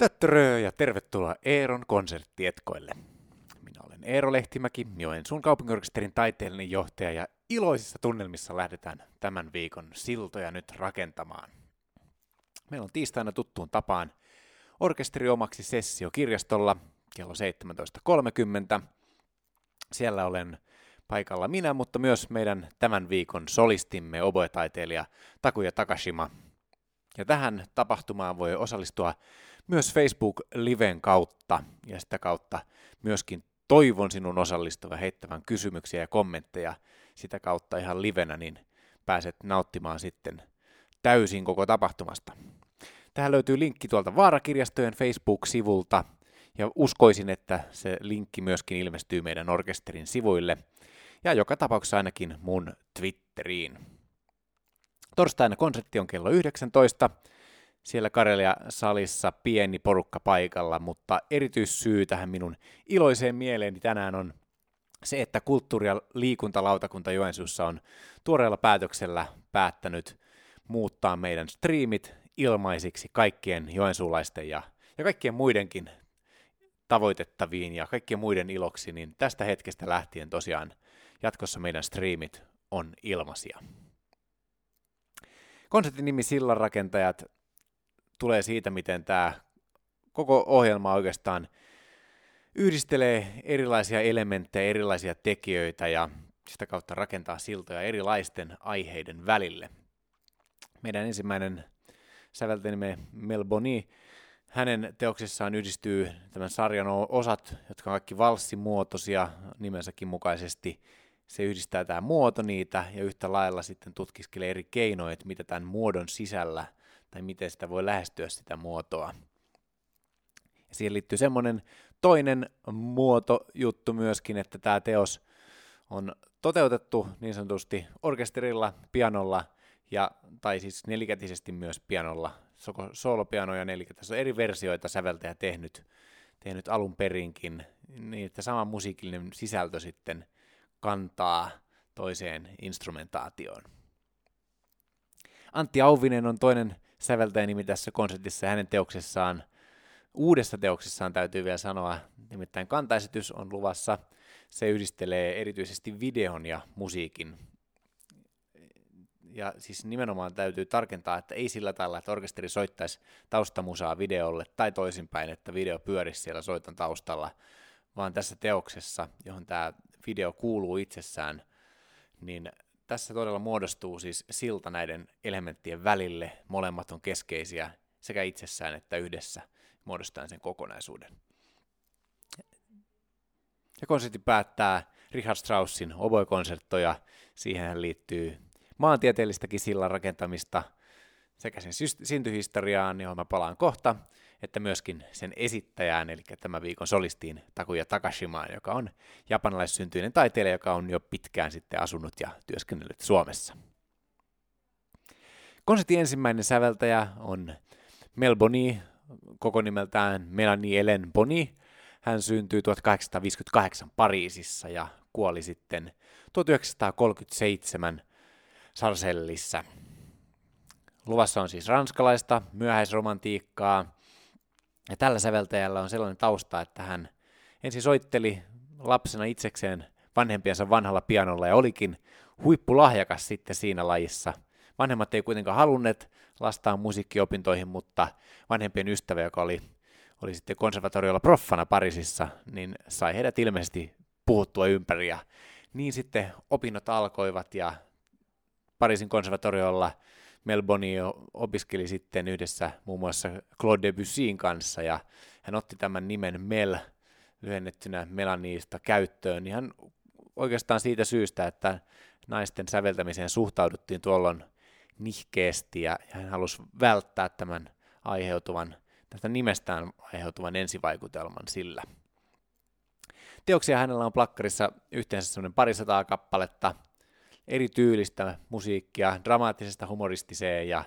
Töttörö ja tervetuloa Eeron konserttietkoille. Minä olen Eero Lehtimäki, Joensuun kaupunginorkesterin taiteellinen johtaja ja iloisissa tunnelmissa lähdetään tämän viikon siltoja nyt rakentamaan. Meillä on tiistaina tuttuun tapaan orkesteri omaksi sessio kirjastolla kello 17.30. Siellä olen paikalla minä, mutta myös meidän tämän viikon solistimme, oboetaiteilija Takuya Takashima. Ja tähän tapahtumaan voi osallistua myös Facebook-liven kautta ja sitä kautta myöskin toivon sinun osallistuvan heittävän kysymyksiä ja kommentteja sitä kautta ihan livenä, niin pääset nauttimaan sitten täysin koko tapahtumasta. Tähän löytyy linkki tuolta Vaarakirjastojen Facebook-sivulta ja uskoisin, että se linkki myöskin ilmestyy meidän orkesterin sivuille ja joka tapauksessa ainakin mun Twitteriin. Torstaina konsertti on kello 19 siellä Karelia-salissa pieni porukka paikalla, mutta erityissyy tähän minun iloiseen mieleeni tänään on se, että kulttuuri- ja liikuntalautakunta Joensuussa on tuoreella päätöksellä päättänyt muuttaa meidän striimit ilmaisiksi kaikkien joensuulaisten ja, ja kaikkien muidenkin tavoitettaviin ja kaikkien muiden iloksi, niin tästä hetkestä lähtien tosiaan jatkossa meidän striimit on ilmaisia. Konsertin nimi Sillanrakentajat tulee siitä, miten tämä koko ohjelma oikeastaan yhdistelee erilaisia elementtejä, erilaisia tekijöitä ja sitä kautta rakentaa siltoja erilaisten aiheiden välille. Meidän ensimmäinen säveltäjämme Mel Boni, hänen teoksissaan yhdistyy tämän sarjan osat, jotka on kaikki valssimuotoisia nimensäkin mukaisesti. Se yhdistää tämä muoto niitä ja yhtä lailla sitten tutkiskelee eri keinoja, että mitä tämän muodon sisällä – tai miten sitä voi lähestyä sitä muotoa. Ja siihen liittyy semmoinen toinen muotojuttu myöskin, että tämä teos on toteutettu niin sanotusti orkesterilla, pianolla ja, tai siis nelikätisesti myös pianolla, soolopiano ja nelikätisesti. on eri versioita säveltäjä tehnyt, tehnyt alun perinkin, niin että sama musiikillinen sisältö sitten kantaa toiseen instrumentaatioon. Antti Auvinen on toinen säveltäjänimi tässä konsertissa hänen teoksessaan, uudessa teoksessaan täytyy vielä sanoa, nimittäin kantaesitys on luvassa. Se yhdistelee erityisesti videon ja musiikin. Ja siis nimenomaan täytyy tarkentaa, että ei sillä tavalla, että orkesteri soittaisi taustamusaa videolle tai toisinpäin, että video pyörisi siellä soiton taustalla, vaan tässä teoksessa, johon tämä video kuuluu itsessään, niin tässä todella muodostuu siis silta näiden elementtien välille. Molemmat on keskeisiä sekä itsessään että yhdessä muodostaen sen kokonaisuuden. Ja konsertti päättää Richard Straussin oboe-konserttoja. Siihen liittyy maantieteellistäkin sillan rakentamista sekä sen syntyhistoriaan, johon mä palaan kohta, että myöskin sen esittäjään, eli tämän viikon solistiin Takuya Takashimaan, joka on japanilaissyntyinen taiteilija, joka on jo pitkään sitten asunut ja työskennellyt Suomessa. Konsertin ensimmäinen säveltäjä on Mel Boni, koko nimeltään Melanie Ellen Boni. Hän syntyi 1858 Pariisissa ja kuoli sitten 1937 Sarsellissa. Luvassa on siis ranskalaista myöhäisromantiikkaa, ja tällä säveltäjällä on sellainen tausta, että hän ensin soitteli lapsena itsekseen vanhempiensa vanhalla pianolla ja olikin huippulahjakas sitten siinä lajissa. Vanhemmat ei kuitenkaan halunneet lastaan musiikkiopintoihin, mutta vanhempien ystävä, joka oli, oli sitten konservatoriolla proffana Pariisissa, niin sai heidät ilmeisesti puhuttua ympäri ja niin sitten opinnot alkoivat ja Pariisin konservatoriolla Melboni opiskeli sitten yhdessä muun muassa Claude Debussyin kanssa ja hän otti tämän nimen Mel lyhennettynä Melaniista käyttöön ihan oikeastaan siitä syystä, että naisten säveltämiseen suhtauduttiin tuolloin nihkeesti ja hän halusi välttää tämän aiheutuvan, tästä nimestään aiheutuvan ensivaikutelman sillä. Teoksia hänellä on plakkarissa yhteensä semmoinen parisataa kappaletta – eri tyylistä musiikkia, dramaattisesta humoristiseen ja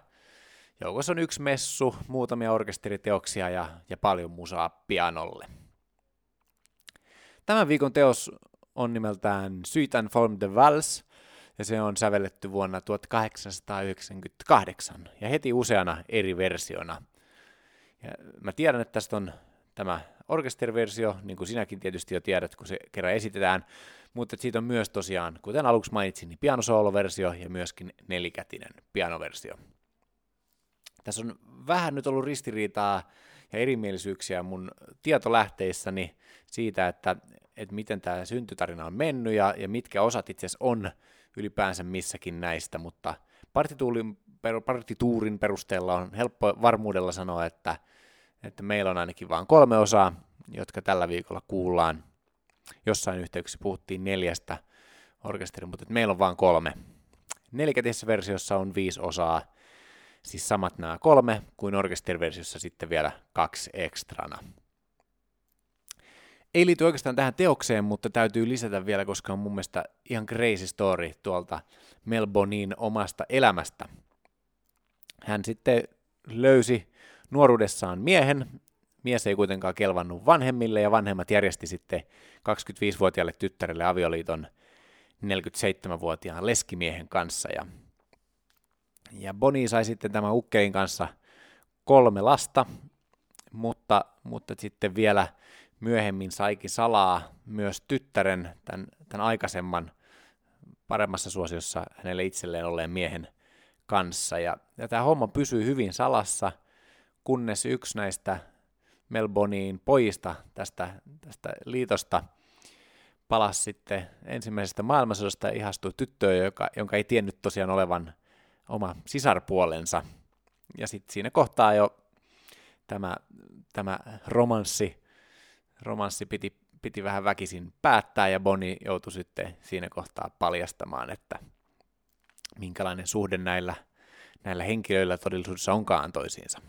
joukossa on yksi messu, muutamia orkesteriteoksia ja, ja paljon musaa pianolle. Tämän viikon teos on nimeltään Suite Form de Vals, ja se on sävelletty vuonna 1898, ja heti useana eri versiona. Ja mä tiedän, että tästä on tämä orkesteriversio, niin kuin sinäkin tietysti jo tiedät, kun se kerran esitetään, mutta siitä on myös tosiaan, kuten aluksi mainitsin, niin pianosooloversio ja myöskin nelikätinen pianoversio. Tässä on vähän nyt ollut ristiriitaa ja erimielisyyksiä mun tietolähteissäni siitä, että, että miten tämä syntytarina on mennyt ja, ja mitkä osat itse asiassa on ylipäänsä missäkin näistä, mutta partituurin, partituurin perusteella on helppo varmuudella sanoa, että, että meillä on ainakin vain kolme osaa, jotka tällä viikolla kuullaan. Jossain yhteyksissä puhuttiin neljästä orkesterin, mutta meillä on vain kolme. Nelikätisessä versiossa on viisi osaa, siis samat nämä kolme, kuin orkesteriversiossa sitten vielä kaksi ekstrana. Ei liity oikeastaan tähän teokseen, mutta täytyy lisätä vielä, koska on mun mielestä ihan crazy story tuolta Melbournein omasta elämästä. Hän sitten löysi nuoruudessaan miehen, mies ei kuitenkaan kelvannut vanhemmille ja vanhemmat järjesti sitten 25-vuotiaalle tyttärelle avioliiton 47-vuotiaan leskimiehen kanssa ja ja Boni sai sitten tämän Ukkein kanssa kolme lasta, mutta, mutta sitten vielä myöhemmin saikin salaa myös tyttären, tämän, tämän aikaisemman paremmassa suosiossa hänelle itselleen olleen miehen kanssa. Ja, ja tämä homma pysyy hyvin salassa, kunnes yksi näistä Melbournein pojista tästä, tästä liitosta palasi sitten ensimmäisestä maailmansodasta ja ihastui tyttöön, joka, jonka ei tiennyt tosiaan olevan oma sisarpuolensa. Ja sitten siinä kohtaa jo tämä, tämä romanssi, romanssi piti, piti vähän väkisin päättää, ja Boni joutui sitten siinä kohtaa paljastamaan, että minkälainen suhde näillä, näillä henkilöillä todellisuudessa onkaan toisiinsa.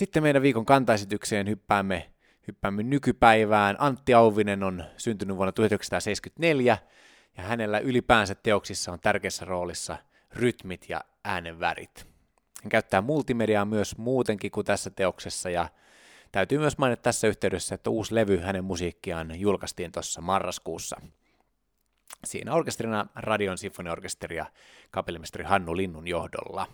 Sitten meidän viikon kantaesitykseen hyppäämme, hyppäämme nykypäivään. Antti Auvinen on syntynyt vuonna 1974 ja hänellä ylipäänsä teoksissa on tärkeässä roolissa rytmit ja äänenvärit. Hän käyttää multimediaa myös muutenkin kuin tässä teoksessa ja täytyy myös mainita tässä yhteydessä, että uusi levy hänen musiikkiaan julkaistiin tuossa marraskuussa. Siinä orkesterina Radion sinfoniorkesteri ja kapellimestari Hannu Linnun johdolla.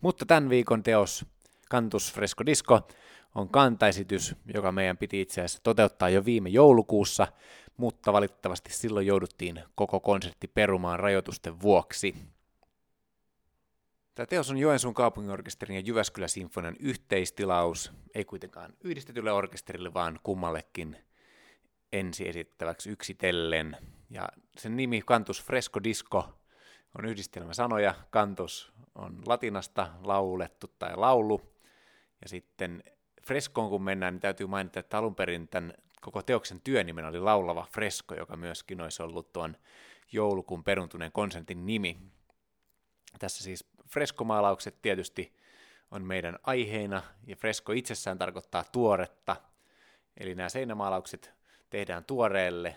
Mutta tämän viikon teos Cantus Fresco Disco on kantaesitys, joka meidän piti itse asiassa toteuttaa jo viime joulukuussa, mutta valitettavasti silloin jouduttiin koko konsertti perumaan rajoitusten vuoksi. Tämä teos on Joensuun kaupunginorkesterin ja Jyväskylä Sinfonian yhteistilaus, ei kuitenkaan yhdistetylle orkesterille, vaan kummallekin ensi esittäväksi yksitellen. Ja sen nimi Cantus Fresco Disco on yhdistelmä sanoja. Cantus on latinasta laulettu tai laulu. Ja sitten Frescoon kun mennään, niin täytyy mainita, että alun perin tämän koko teoksen työnimen oli Laulava Fresko, joka myöskin olisi ollut tuon joulukuun peruntuneen konsentin nimi. Tässä siis freskomaalaukset tietysti on meidän aiheena, ja fresko itsessään tarkoittaa tuoretta, eli nämä seinämaalaukset tehdään tuoreelle,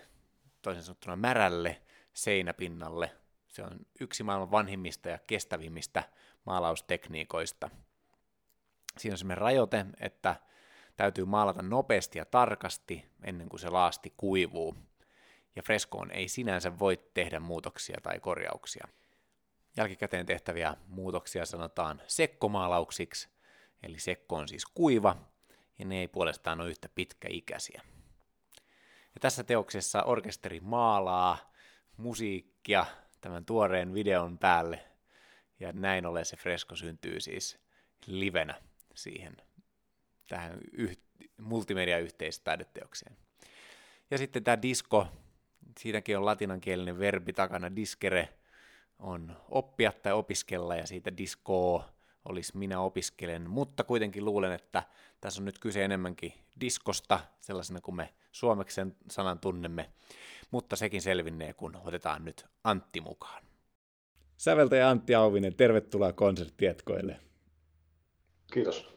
toisin sanottuna märälle seinäpinnalle. Se on yksi maailman vanhimmista ja kestävimmistä maalaustekniikoista. Siinä on sellainen rajoite, että täytyy maalata nopeasti ja tarkasti ennen kuin se laasti kuivuu, ja freskoon ei sinänsä voi tehdä muutoksia tai korjauksia. Jälkikäteen tehtäviä muutoksia sanotaan sekkomaalauksiksi, eli sekko on siis kuiva, ja ne ei puolestaan ole yhtä pitkäikäisiä. Ja tässä teoksessa orkesteri maalaa musiikkia tämän tuoreen videon päälle, ja näin ollen se fresko syntyy siis livenä siihen tähän yh- multimedia-yhteistaideteokseen. Ja sitten tämä disko, siitäkin on latinankielinen verbi takana, diskere on oppia tai opiskella, ja siitä disko olisi minä opiskelen, mutta kuitenkin luulen, että tässä on nyt kyse enemmänkin diskosta, sellaisena kuin me suomeksi sen sanan tunnemme, mutta sekin selvinnee, kun otetaan nyt Antti mukaan. Säveltäjä Antti Auvinen, tervetuloa konserttietkoille. Kiitos.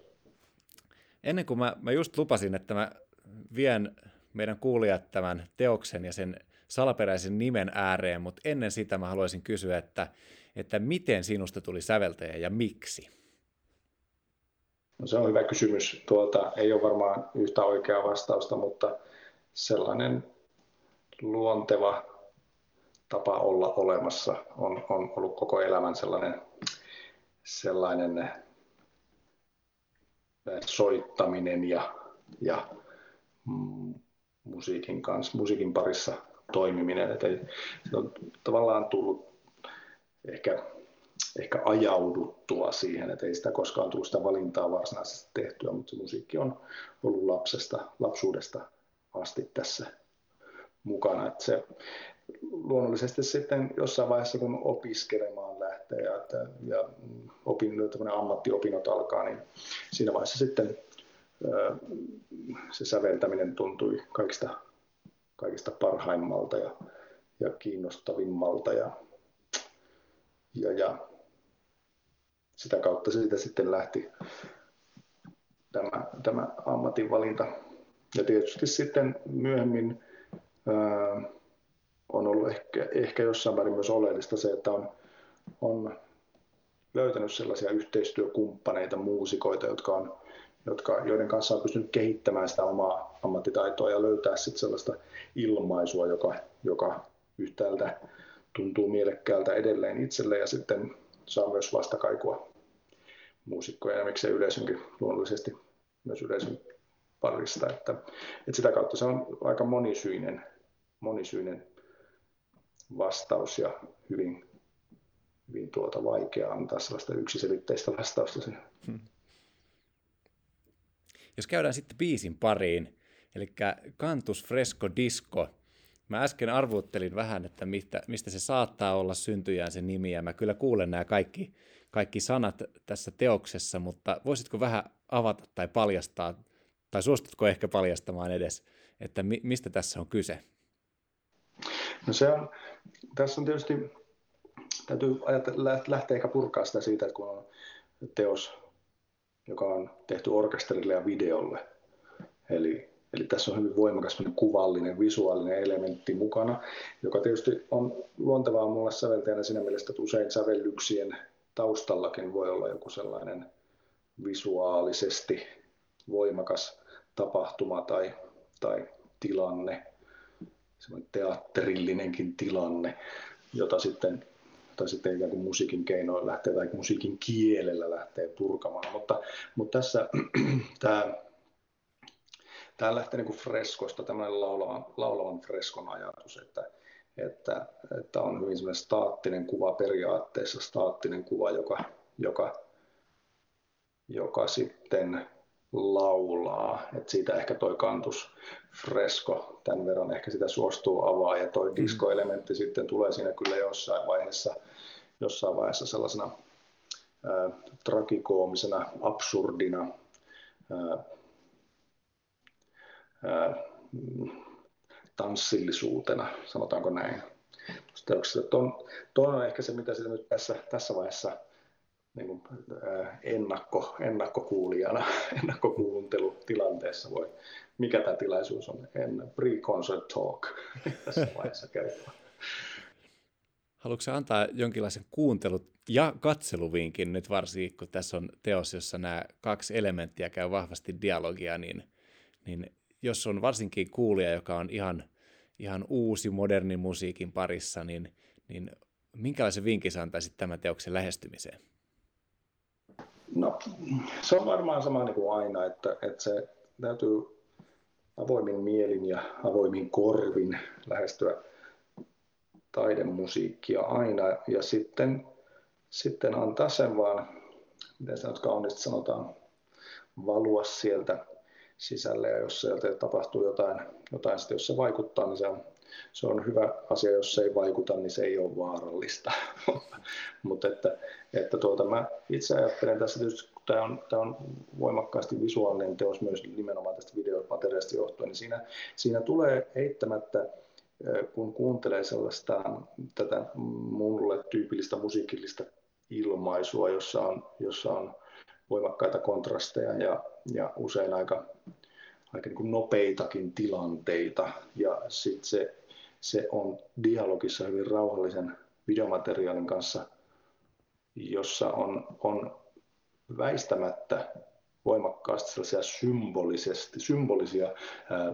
Ennen kuin mä, mä just lupasin, että mä vien meidän kuulijat tämän teoksen ja sen salaperäisen nimen ääreen, mutta ennen sitä mä haluaisin kysyä, että, että miten sinusta tuli säveltäjä ja miksi? No se on hyvä kysymys. Tuota, ei ole varmaan yhtä oikeaa vastausta, mutta sellainen luonteva tapa olla olemassa on, on ollut koko elämän sellainen, sellainen soittaminen ja, ja mm, musiikin kanssa, musiikin parissa toimiminen. Että se on tavallaan tullut ehkä, ehkä ajauduttua siihen, että ei sitä koskaan tullut sitä valintaa varsinaisesti tehtyä, mutta se musiikki on ollut lapsesta, lapsuudesta asti tässä mukana. Että se luonnollisesti sitten jossain vaiheessa, kun opiskelemaan lähtee ja, että, ja opin, ammattiopinnot alkaa, niin siinä vaiheessa sitten se säveltäminen tuntui kaikista, kaikista parhaimmalta ja, ja kiinnostavimmalta ja, ja, ja sitä kautta siitä sitten lähti tämä, tämä ammatinvalinta. Ja tietysti sitten myöhemmin ää, on ollut ehkä, ehkä jossain määrin myös oleellista se, että on, on löytänyt sellaisia yhteistyökumppaneita, muusikoita, jotka on, jotka, joiden kanssa on pystynyt kehittämään sitä omaa ammattitaitoa ja löytää sitten sellaista ilmaisua, joka, joka yhtäältä tuntuu mielekkäältä edelleen itselle ja sitten saa myös vastakaikua muusikkoja ja miksei yleisönkin luonnollisesti myös yleisön parista. Että, että sitä kautta se on aika monisyinen, monisyinen vastaus ja hyvin, hyvin tuota vaikea antaa sellaista yksiselitteistä vastausta siihen. Hmm. Jos käydään sitten biisin pariin, eli Cantus Fresco Disco. Mä äsken arvuuttelin vähän, että mistä, mistä se saattaa olla syntyjään se nimi, ja mä kyllä kuulen nämä kaikki, kaikki sanat tässä teoksessa, mutta voisitko vähän avata tai paljastaa, tai suostutko ehkä paljastamaan edes, että mi, mistä tässä on kyse? No se on, tässä on tietysti, täytyy ajatella, lähteä ehkä purkaa sitä siitä, että kun on teos, joka on tehty orkesterille ja videolle, eli, eli tässä on hyvin voimakas kuvallinen, visuaalinen elementti mukana, joka tietysti on luontevaa mulle säveltäjänä siinä mielessä, että usein sävellyksien taustallakin voi olla joku sellainen visuaalisesti voimakas tapahtuma tai, tai tilanne, teatterillinenkin tilanne, jota sitten, jota sitten ikään kuin musiikin keinoin lähtee tai musiikin kielellä lähtee purkamaan. Mutta, mutta tässä tämä, tämä lähtee niin kuin freskosta, tämmöinen laulavan, laulavan freskon ajatus, että, että, että on hyvin semmoinen staattinen kuva periaatteessa, staattinen kuva, joka, joka, joka sitten laulaa. Et siitä ehkä toi kantus fresko tämän verran ehkä sitä suostuu avaa ja toi mm. diskoelementti sitten tulee siinä kyllä jossain vaiheessa, jossain vaiheessa sellaisena ää, trakikoomisena, absurdina ää, ää, tanssillisuutena, sanotaanko näin. Tuo on ehkä se, mitä sitä nyt tässä, tässä vaiheessa niin kuin, äh, ennakko, ennakkokuulijana, ennakkokuuntelutilanteessa voi, mikä tämä tilaisuus on, en pre-concert talk tässä vaiheessa kertoa. Haluatko antaa jonkinlaisen kuuntelut ja katseluvinkin nyt varsinkin, kun tässä on teos, jossa nämä kaksi elementtiä käy vahvasti dialogia, niin, niin jos on varsinkin kuulija, joka on ihan, ihan uusi modernin musiikin parissa, niin, niin minkälaisen vinkin sä antaisit tämän teoksen lähestymiseen? No, se on varmaan sama niin kuin aina, että, että se täytyy avoimin mielin ja avoimin korvin lähestyä taidemusiikkia aina. Ja sitten, sitten antaa sen vaan, miten se nyt kauniisti sanotaan, valua sieltä sisälle. Ja jos sieltä tapahtuu jotain, jotain sitten, jos se vaikuttaa, niin se on, se on hyvä asia, jos se ei vaikuta, niin se ei ole vaarallista. Mutta että, että tuota, mä itse ajattelen tässä tietysti, tämä on, tämä on voimakkaasti visuaalinen teos myös nimenomaan tästä videomateriaalista johtuen, niin siinä, siinä tulee eittämättä kun kuuntelee sellaista tätä mulle tyypillistä musiikillista ilmaisua, jossa on, jossa on voimakkaita kontrasteja ja, ja usein aika, aika niin kuin nopeitakin tilanteita. Ja sitten se, se on dialogissa hyvin rauhallisen videomateriaalin kanssa, jossa on, on väistämättä voimakkaasti sellaisia symbolisesti, symbolisia, ää,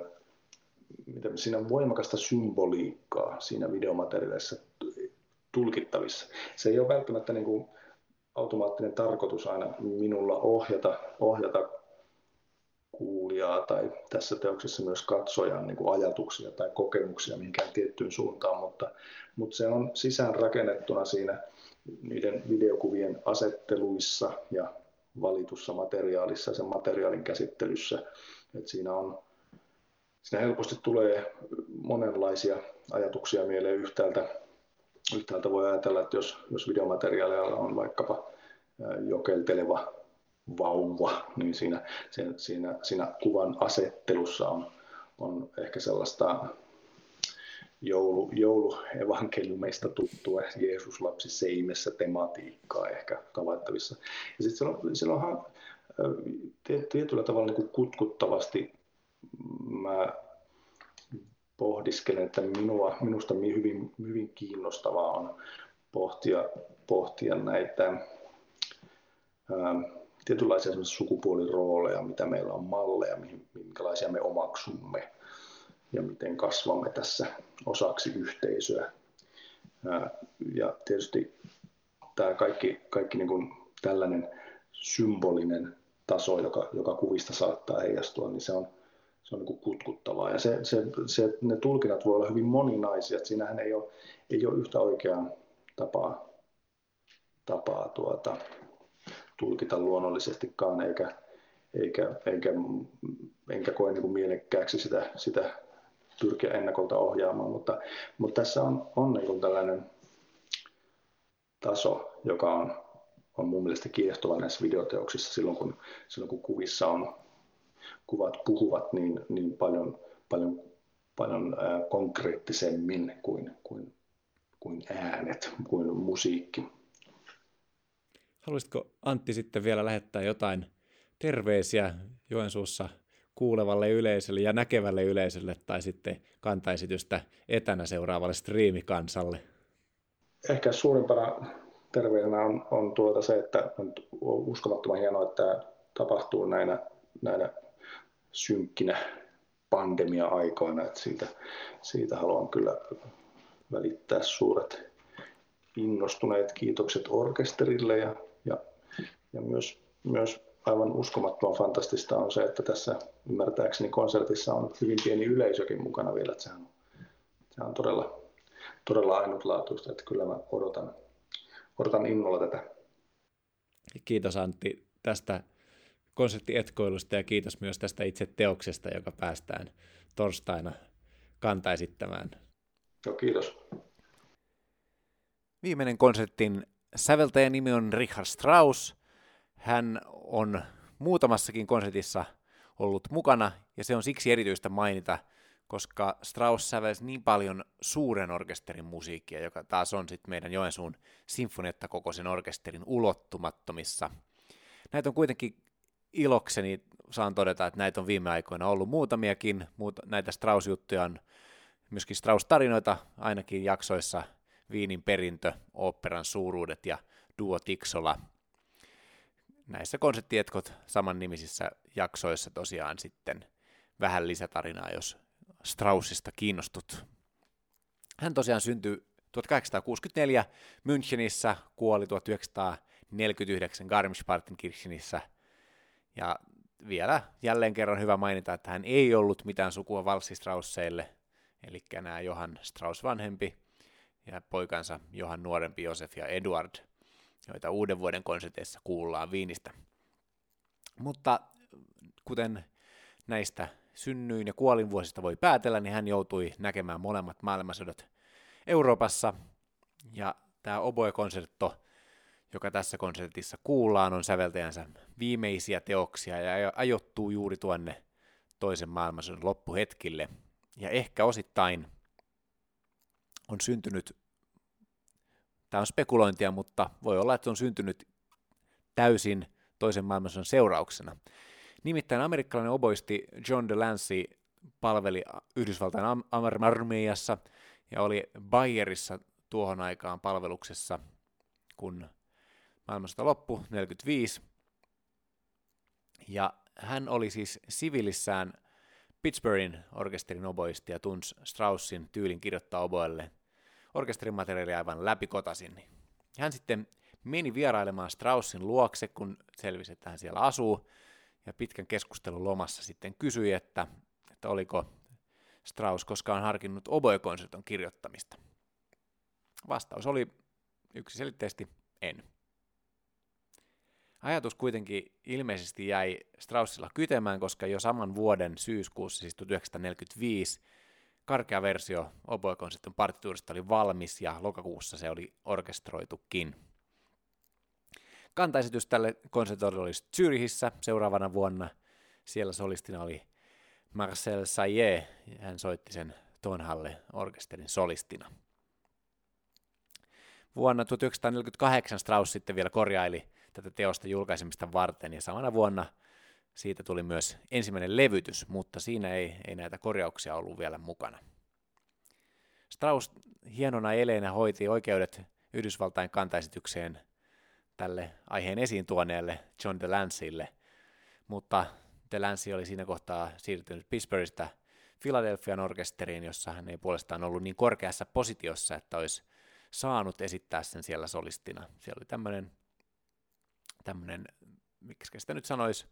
siinä on voimakasta symboliikkaa siinä videomateriaalissa tulkittavissa. Se ei ole välttämättä niin kuin automaattinen tarkoitus aina minulla ohjata, ohjata kuulijaa tai tässä teoksessa myös katsojan niin kuin ajatuksia tai kokemuksia mihinkään tiettyyn suuntaan, mutta, mutta se on sisään rakennettuna siinä niiden videokuvien asetteluissa ja valitussa materiaalissa ja sen materiaalin käsittelyssä. että siinä, on, siinä helposti tulee monenlaisia ajatuksia mieleen yhtäältä. Yhtäältä voi ajatella, että jos, jos videomateriaalilla on vaikkapa jokelteleva vauva, niin siinä, siinä, siinä, siinä kuvan asettelussa on, on ehkä sellaista joulu, jouluevankeliumeista tuttua Jeesus lapsi seimessä tematiikkaa ehkä havaittavissa. Ja sitten silloin, silloinhan tietyllä tavalla niin kutkuttavasti mä pohdiskelen, että minua, minusta hyvin, hyvin kiinnostavaa on pohtia, pohtia näitä ää, tietynlaisia sukupuolirooleja, mitä meillä on malleja, minkälaisia me omaksumme ja miten kasvamme tässä osaksi yhteisöä. Ja tietysti tämä kaikki, kaikki niin kuin tällainen symbolinen taso, joka, joka kuvista saattaa heijastua, niin se on, se on niin kuin kutkuttavaa. Ja se, se, se, ne tulkinnat voi olla hyvin moninaisia. Että siinähän ei ole, ei ole yhtä oikeaa tapaa, tapaa tuota, tulkita luonnollisestikaan, eikä, eikä, eikä, enkä koe niin kuin mielekkääksi sitä, sitä pyrkiä ennakolta ohjaamaan, mutta, mutta tässä on, on niin tällainen taso, joka on, on mun mielestä kiehtova näissä videoteoksissa silloin, kun, silloin kun kuvissa on, kuvat puhuvat niin, niin paljon, paljon, paljon ää, konkreettisemmin kuin, kuin, kuin äänet, kuin musiikki. Haluaisitko Antti sitten vielä lähettää jotain terveisiä Joensuussa kuulevalle yleisölle ja näkevälle yleisölle tai sitten kantaesitystä etänä seuraavalle striimikansalle? Ehkä suurimpana terveisenä on, on tuota se, että on uskomattoman hienoa, että tämä tapahtuu näinä, näinä synkkinä pandemia-aikoina. Että siitä, siitä haluan kyllä välittää suuret innostuneet kiitokset orkesterille ja, ja, ja myös, myös aivan uskomattoman fantastista on se, että tässä ymmärtääkseni konsertissa on hyvin pieni yleisökin mukana vielä. Että sehän on, sehän on todella, todella ainutlaatuista, että kyllä mä odotan, odotan innolla tätä. Kiitos Antti tästä konserttietkoilusta ja kiitos myös tästä itse teoksesta, joka päästään torstaina kantaesittämään. Joo, kiitos. Viimeinen konsertin säveltäjän nimi on Richard Strauss. Hän on muutamassakin konsertissa ollut mukana, ja se on siksi erityistä mainita, koska Strauss sävelsi niin paljon suuren orkesterin musiikkia, joka taas on sitten meidän Joensuun sinfonietta kokoisen orkesterin ulottumattomissa. Näitä on kuitenkin ilokseni, saan todeta, että näitä on viime aikoina ollut muutamiakin, muut, näitä Strauss-juttuja on myöskin Strauss-tarinoita ainakin jaksoissa Viinin perintö, oopperan suuruudet ja Duo Tiksola – näissä konseptietkot samannimisissä jaksoissa tosiaan sitten vähän lisätarinaa, jos Straussista kiinnostut. Hän tosiaan syntyi 1864 Münchenissä, kuoli 1949 Garmisch-Partenkirchenissä. Ja vielä jälleen kerran hyvä mainita, että hän ei ollut mitään sukua valssistrausseille, eli nämä Johan Strauss vanhempi ja poikansa Johan nuorempi Josef ja Eduard – joita uuden vuoden konserteissa kuullaan Viinistä. Mutta kuten näistä synnyin ja kuolinvuosista voi päätellä, niin hän joutui näkemään molemmat maailmansodat Euroopassa. Ja tämä Oboe-konsertto, joka tässä konsertissa kuullaan, on säveltäjänsä viimeisiä teoksia ja ajoittuu juuri tuonne toisen maailmansodan loppuhetkille. Ja ehkä osittain on syntynyt Tämä on spekulointia, mutta voi olla, että se on syntynyt täysin toisen maailmansodan seurauksena. Nimittäin amerikkalainen oboisti John Delancey palveli Yhdysvaltain armeijassa ja oli Bayerissa tuohon aikaan palveluksessa, kun maailmansota loppui 1945. Ja hän oli siis sivilissään Pittsburghin orkesterin oboisti ja tunsi Straussin tyylin kirjoittaa orkesterimateriaalia aivan läpikotasin. Niin hän sitten meni vierailemaan Straussin luokse, kun selvisi, että hän siellä asuu, ja pitkän keskustelun lomassa sitten kysyi, että, että oliko Strauss koskaan harkinnut oboekonserton kirjoittamista. Vastaus oli yksiselitteisesti en. Ajatus kuitenkin ilmeisesti jäi Straussilla kytemään, koska jo saman vuoden syyskuussa, siis 1945, karkea versio oboekonserton partituurista oli valmis ja lokakuussa se oli orkestroitukin. Kantaesitys tälle konsertoille oli Zyrihissä seuraavana vuonna. Siellä solistina oli Marcel ja hän soitti sen Tonhalle orkesterin solistina. Vuonna 1948 Strauss sitten vielä korjaili tätä teosta julkaisemista varten, ja samana vuonna siitä tuli myös ensimmäinen levytys, mutta siinä ei, ei näitä korjauksia ollut vielä mukana. Strauss hienona eleenä hoiti oikeudet Yhdysvaltain kantaesitykseen tälle aiheen esiin tuoneelle John DeLanceylle, mutta DeLancey oli siinä kohtaa siirtynyt Pittsburghista Philadelphian orkesteriin, jossa hän ei puolestaan ollut niin korkeassa positiossa, että olisi saanut esittää sen siellä solistina. Siellä oli tämmöinen, tämmöinen miksi sitä nyt sanoisi,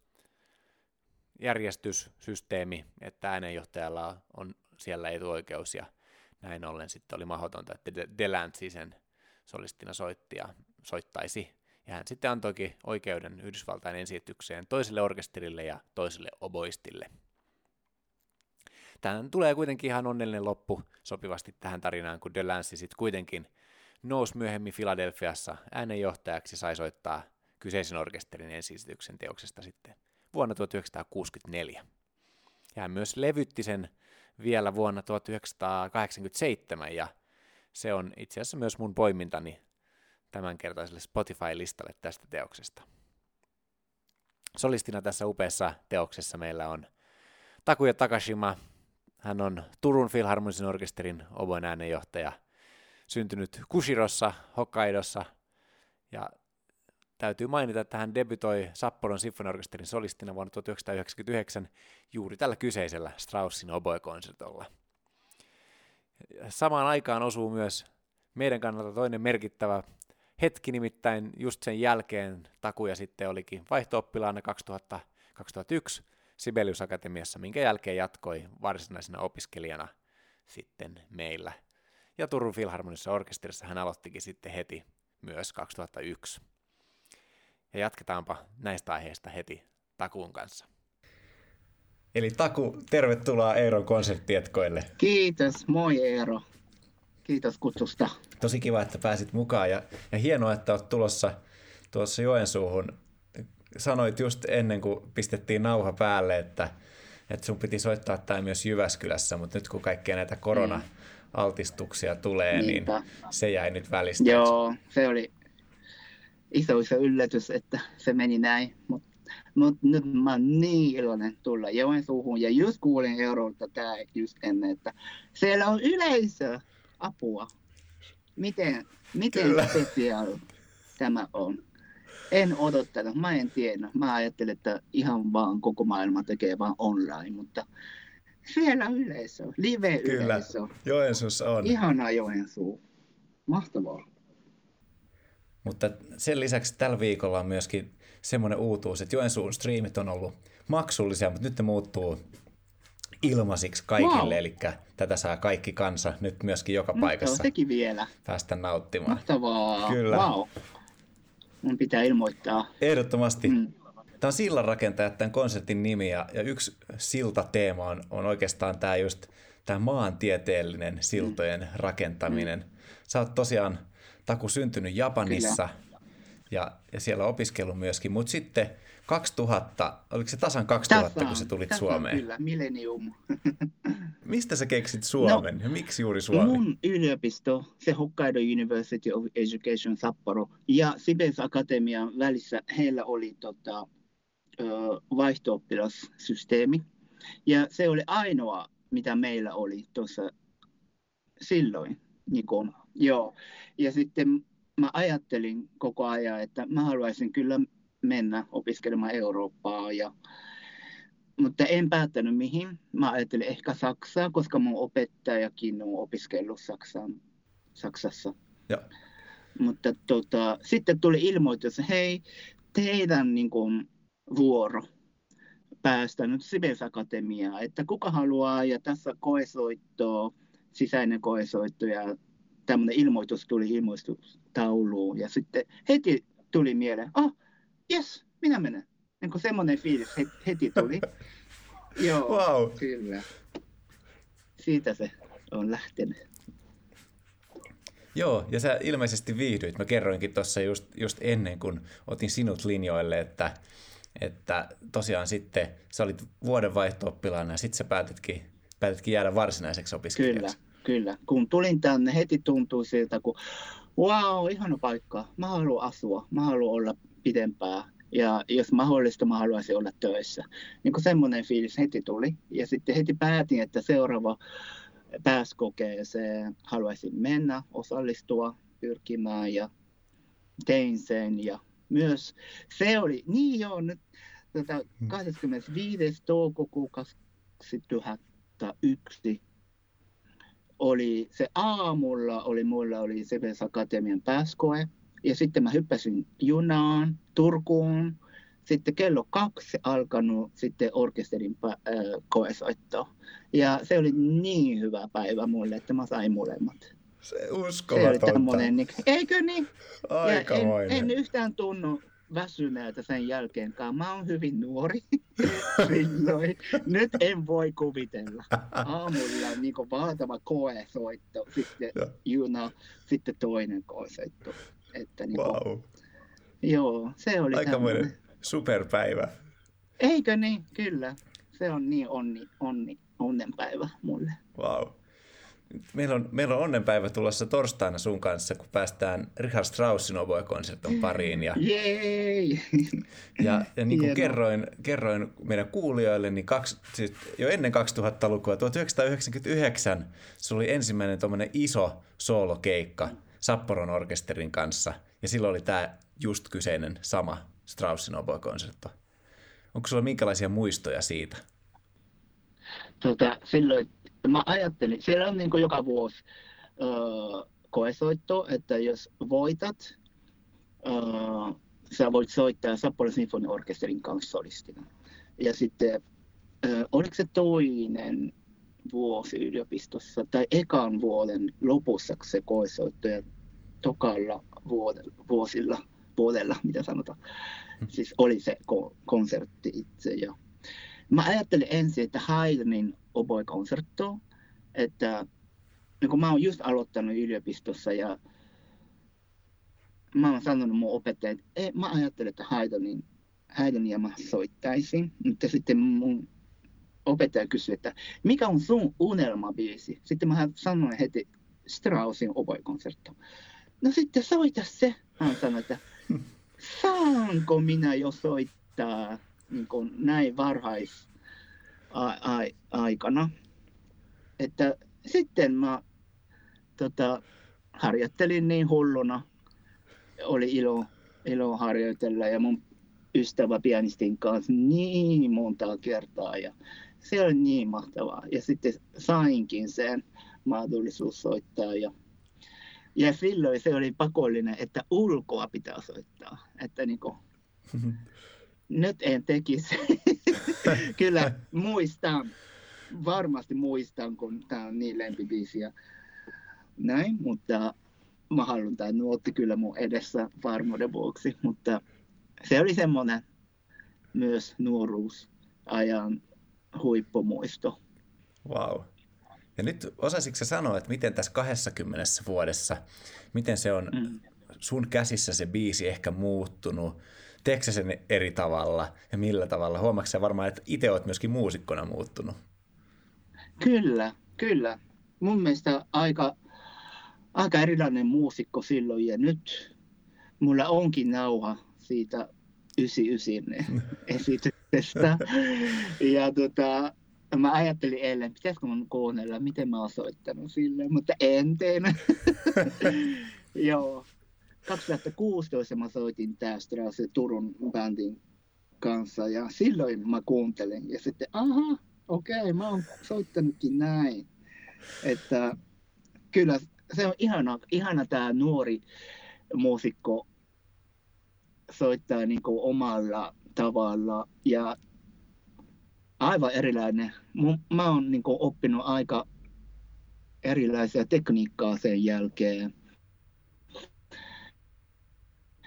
järjestyssysteemi, että äänenjohtajalla on siellä etuoikeus ja näin ollen sitten oli mahdotonta, että Delancey sen solistina soitti ja soittaisi. Ja hän sitten antoikin oikeuden Yhdysvaltain ensitykseen toiselle orkesterille ja toiselle oboistille. Tähän tulee kuitenkin ihan onnellinen loppu sopivasti tähän tarinaan, kun Delancey sitten kuitenkin nousi myöhemmin Filadelfiassa äänenjohtajaksi ja sai soittaa kyseisen orkesterin ensisityksen teoksesta sitten vuonna 1964. Ja hän myös levytti sen vielä vuonna 1987 ja se on itse asiassa myös mun poimintani tämänkertaiselle Spotify-listalle tästä teoksesta. Solistina tässä upeassa teoksessa meillä on Takuya Takashima. Hän on Turun Philharmonisen orkesterin oboen äänenjohtaja, syntynyt Kushirossa, Hokkaidossa, ja täytyy mainita, että hän debytoi Sapporon sinfoniorkesterin solistina vuonna 1999 juuri tällä kyseisellä Straussin oboe-konsertolla. Samaan aikaan osuu myös meidän kannalta toinen merkittävä hetki, nimittäin just sen jälkeen Takuja sitten olikin vaihto-oppilaana 2000, 2001 Sibelius Akatemiassa, minkä jälkeen jatkoi varsinaisena opiskelijana sitten meillä. Ja Turun Filharmonissa orkesterissa hän aloittikin sitten heti myös 2001. Ja jatketaanpa näistä aiheista heti Takuun kanssa. Eli Taku, tervetuloa Eeron konserttietkoille. Kiitos, moi Eero. Kiitos kutsusta. Tosi kiva, että pääsit mukaan ja, ja hienoa, että olet tulossa tuossa Joensuuhun. Sanoit just ennen kuin pistettiin nauha päälle, että, että sun piti soittaa tämä myös Jyväskylässä, mutta nyt kun kaikkia näitä korona-altistuksia tulee, niin Niinpä. niin se jäi nyt välistä. Joo, se oli iso iso yllätys, että se meni näin, mutta mut nyt mä oon niin iloinen tulla Joensuuhun ja just kuulin Eurolta tää just ennen, että siellä on yleisö apua. Miten, miten spesiaal tämä on? En odottanut, mä en tiedä. Mä ajattelin, että ihan vaan koko maailma tekee vaan online, mutta siellä yleisö, live-yleisö. Kyllä, Joensuussa on. Ihana Joensuu. Mahtavaa. Mutta sen lisäksi tällä viikolla on myöskin semmoinen uutuus, että Joensuun striimit on ollut maksullisia, mutta nyt ne muuttuu ilmaisiksi kaikille, wow. eli tätä saa kaikki kansa nyt myöskin joka no, paikassa sekin vielä. päästä nauttimaan. Mahtavaa. Kyllä. Wow. Mun pitää ilmoittaa. Ehdottomasti. Mm. Tämä on sillanrakentajat tämän konsertin nimi ja, ja yksi siltateema on, on oikeastaan tämä just tämä maantieteellinen siltojen mm. rakentaminen. Mm. Sä oot tosiaan Taku syntynyt Japanissa Kyllä. ja, ja siellä opiskellut myöskin, mutta sitten 2000, oliko se tasan 2000, tasan, kun sä tulit tasan, Suomeen? Kyllä, millennium. Mistä sä keksit Suomen no, ja miksi juuri Suomi? Mun yliopisto, se Hokkaido University of Education Sapporo ja Sibelius Akatemian välissä heillä oli tota, vaihto Ja se oli ainoa, mitä meillä oli tuossa silloin. Niin kun, joo. Ja sitten mä ajattelin koko ajan, että mä haluaisin kyllä mennä opiskelemaan Eurooppaa. Ja, mutta en päättänyt mihin. Mä ajattelin ehkä Saksaa, koska mun opettajakin on opiskellut Saksan, Saksassa. Ja. Mutta tota, sitten tuli ilmoitus, hei, teidän niin kuin, vuoro. päästä nyt Sibelius Akatemiaan, että kuka haluaa ja tässä koesoitto, sisäinen koesoitto ja tämmöinen ilmoitus tuli ilmoitustauluun ja sitten heti tuli mieleen, ah, yes, minä menen. Niin kuin semmoinen fiilis heti tuli. Joo, wow. kyllä. Siitä se on lähtenyt. Joo, ja sä ilmeisesti viihdyit. Mä kerroinkin tuossa just, just ennen, kun otin sinut linjoille, että, että tosiaan sitten sä olit vuoden vaihto ja sitten sä päätitkin, päätitkin jäädä varsinaiseksi opiskelijaksi. Kyllä, kyllä. Kun tulin tänne, heti tuntui siltä, kun wow, ihana paikka. Mä haluan asua, mä haluan olla pidempään. Ja jos mahdollista, mä haluaisin olla töissä. Niin kuin semmoinen fiilis heti tuli. Ja sitten heti päätin, että seuraava pääskokeeseen haluaisin mennä, osallistua, pyrkimään ja tein sen. Ja myös se oli, niin joo, nyt tota, 25. Hmm. toukokuun 2001 oli se aamulla, oli, mulla oli CBS Akatemian pääskoe. Ja sitten mä hyppäsin junaan Turkuun. Sitten kello kaksi alkanut sitten orkesterin äh, koesoitto. Ja se oli niin hyvä päivä mulle, että mä sain molemmat. Se uskomatonta. Se oli tämmöinen, niin, eikö niin? Ja en, en yhtään tunnu väsyneeltä sen jälkeenkaan. Mä oon hyvin nuori silloin. Nyt en voi kuvitella. Aamulla niin valtava koesoitto, sitten juna, sitten toinen koesoitto. Että niin kuin, wow. Joo, se oli Aikamoinen superpäivä. Eikö niin? Kyllä. Se on niin onni, onni, onnenpäivä mulle. Wow. Meillä on, meillä on onnenpäivä tulossa torstaina sun kanssa, kun päästään Richard Straussin oboe-konserton pariin. Ja, Jei! ja, ja niin kuin kerroin, kerroin meidän kuulijoille, niin kaksi, siis jo ennen 2000-lukua, 1999, se oli ensimmäinen iso soolokeikka Sapporon orkesterin kanssa. Ja silloin oli tämä just kyseinen sama Straussin oboe-konsertto. Onko sulla minkälaisia muistoja siitä? Tota, silloin mä ajattelin, siellä on niin joka vuosi äh, koesoitto, että jos voitat, äh, sä voit soittaa Sapporo Sinfoniorkesterin kanssa solistina. Ja sitten, äh, oliko se toinen vuosi yliopistossa tai ekan vuoden lopussa se koesoitto ja tokalla vuosilla, vuodella, mitä sanotaan. Mm. Siis oli se konsertti itse. Ja mä ajattelin ensin, että Haydnin oboe konsertto, että niin kun mä oon just aloittanut yliopistossa ja mä oon sanonut mun opettajille, että ei, mä ajattelin, että Haydnin, Haydnia mä soittaisin, mutta sitten mun opettaja kysyi, että mikä on sun unelmabiisi? Sitten mä sanoin heti Straussin oboe-konsertto. No sitten soita se. Hän sanoi, että saanko minä jo soittaa niin näin varhais aikana. Että sitten mä tota, harjoittelin niin hulluna. Oli ilo, ilo harjoitella ja mun ystävä pianistin kanssa niin monta kertaa. Ja se oli niin mahtavaa. Ja sitten sainkin sen mahdollisuus soittaa. Ja ja silloin se oli pakollinen, että ulkoa pitää soittaa. Että niin kuin, nyt en tekisi. Kyllä muistan, varmasti muistan, kun tämä on niin lempibiisi ja näin, mutta mä haluan tämä nuotti kyllä mun edessä varmuuden vuoksi, mutta se oli semmoinen myös nuoruusajan huippumuisto. Wow. Ja nyt osaisitko sanoa, että miten tässä 20 vuodessa, miten se on mm. sun käsissä se biisi ehkä muuttunut? Teekö sen eri tavalla ja millä tavalla? Huomaatko varmaan, että itse olet myöskin muusikkona muuttunut? Kyllä, kyllä. Mun mielestä aika, aika erilainen muusikko silloin ja nyt mulla onkin nauha siitä 99 esityksestä. ja tota, mä ajattelin eilen, pitäisikö mun kuunnella, miten mä oon soittanut sille, mutta en. Joo. 2016 mä soitin tästä se Turun bändin kanssa ja silloin mä kuuntelin ja sitten aha, okei, okay, mä oon soittanutkin näin. Että kyllä se on ihana, ihana tämä nuori muusikko soittaa niin omalla tavalla ja aivan erilainen. Mä oon niin oppinut aika erilaisia tekniikkaa sen jälkeen.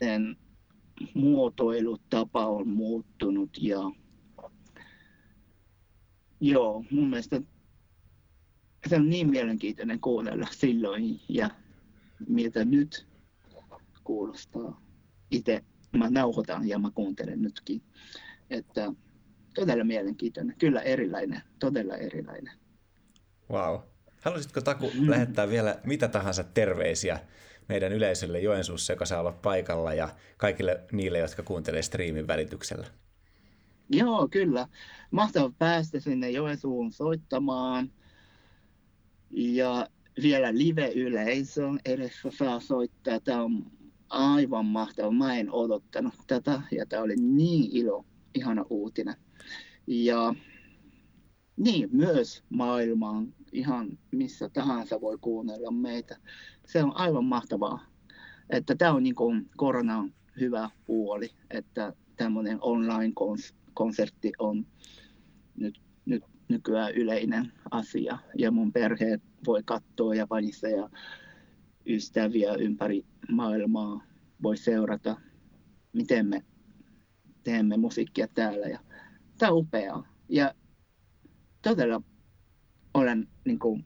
Sen muotoilutapa on muuttunut ja joo, mun mielestä se on niin mielenkiintoinen kuunnella silloin ja miltä nyt kuulostaa. Itse mä nauhoitan ja mä kuuntelen nytkin. Että todella mielenkiintoinen, kyllä erilainen, todella erilainen. Wow. Haluaisitko Taku mm. lähettää vielä mitä tahansa terveisiä meidän yleisölle Joensuussa, joka saa olla paikalla, ja kaikille niille, jotka kuuntelee striimin välityksellä? Joo, kyllä. Mahtava päästä sinne Joensuun soittamaan. Ja vielä live-yleisön edessä saa soittaa. Tämä on aivan mahtava. Mä en odottanut tätä ja tämä oli niin ilo, ihana uutinen. Ja niin, myös maailmaan ihan missä tahansa voi kuunnella meitä. Se on aivan mahtavaa. Että tämä on niin koronan hyvä puoli, että tämmöinen online-konsertti on nyt, nyt nykyään yleinen asia. Ja mun perhe voi katsoa Japanissa ja ystäviä ympäri maailmaa voi seurata, miten me teemme musiikkia täällä. Ja tämä on upeaa. Ja todella olen niin kuin,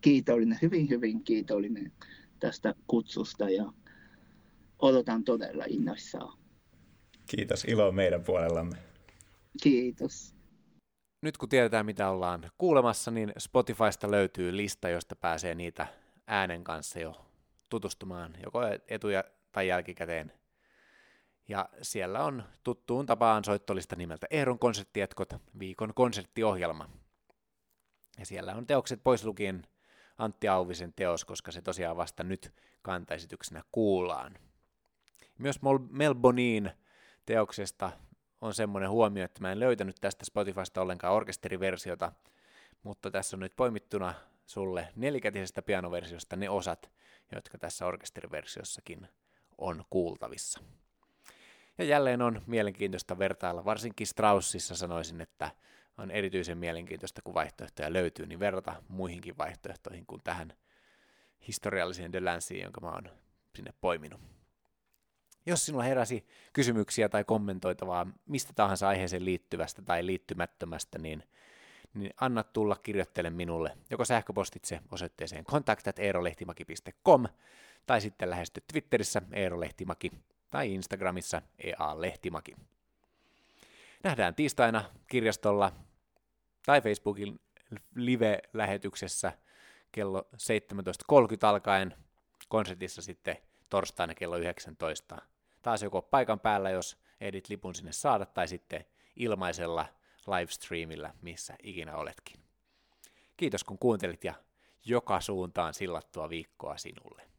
kiitollinen, hyvin hyvin kiitollinen tästä kutsusta ja odotan todella innoissaan. Kiitos, ilo meidän puolellamme. Kiitos. Nyt kun tiedetään, mitä ollaan kuulemassa, niin Spotifysta löytyy lista, josta pääsee niitä äänen kanssa jo tutustumaan, joko etuja tai jälkikäteen. Ja siellä on tuttuun tapaan soittolista nimeltä Eeron konserttietkot, viikon konserttiohjelma. Ja siellä on teokset pois lukien Antti Auvisen teos, koska se tosiaan vasta nyt kantaesityksenä kuullaan. Myös Melbonin teoksesta on semmoinen huomio, että mä en löytänyt tästä Spotifysta ollenkaan orkesteriversiota, mutta tässä on nyt poimittuna sulle nelikätisestä pianoversiosta ne osat, jotka tässä orkesteriversiossakin on kuultavissa. Ja jälleen on mielenkiintoista vertailla, varsinkin Straussissa sanoisin, että on erityisen mielenkiintoista, kun vaihtoehtoja löytyy, niin verrata muihinkin vaihtoehtoihin kuin tähän historialliseen Delansiin, jonka mä oon sinne poiminut. Jos sinulla heräsi kysymyksiä tai kommentoitavaa mistä tahansa aiheeseen liittyvästä tai liittymättömästä, niin, niin anna tulla kirjoittele minulle joko sähköpostitse osoitteeseen kontaktat.eerolehtimaki.com tai sitten lähesty Twitterissä Eero Lehtimaki tai Instagramissa EA Lehtimaki. Nähdään tiistaina kirjastolla tai Facebookin live-lähetyksessä kello 17.30 alkaen, konsertissa sitten torstaina kello 19. Taas joko paikan päällä, jos edit lipun sinne saada, tai sitten ilmaisella livestreamillä, missä ikinä oletkin. Kiitos kun kuuntelit ja joka suuntaan sillattua viikkoa sinulle.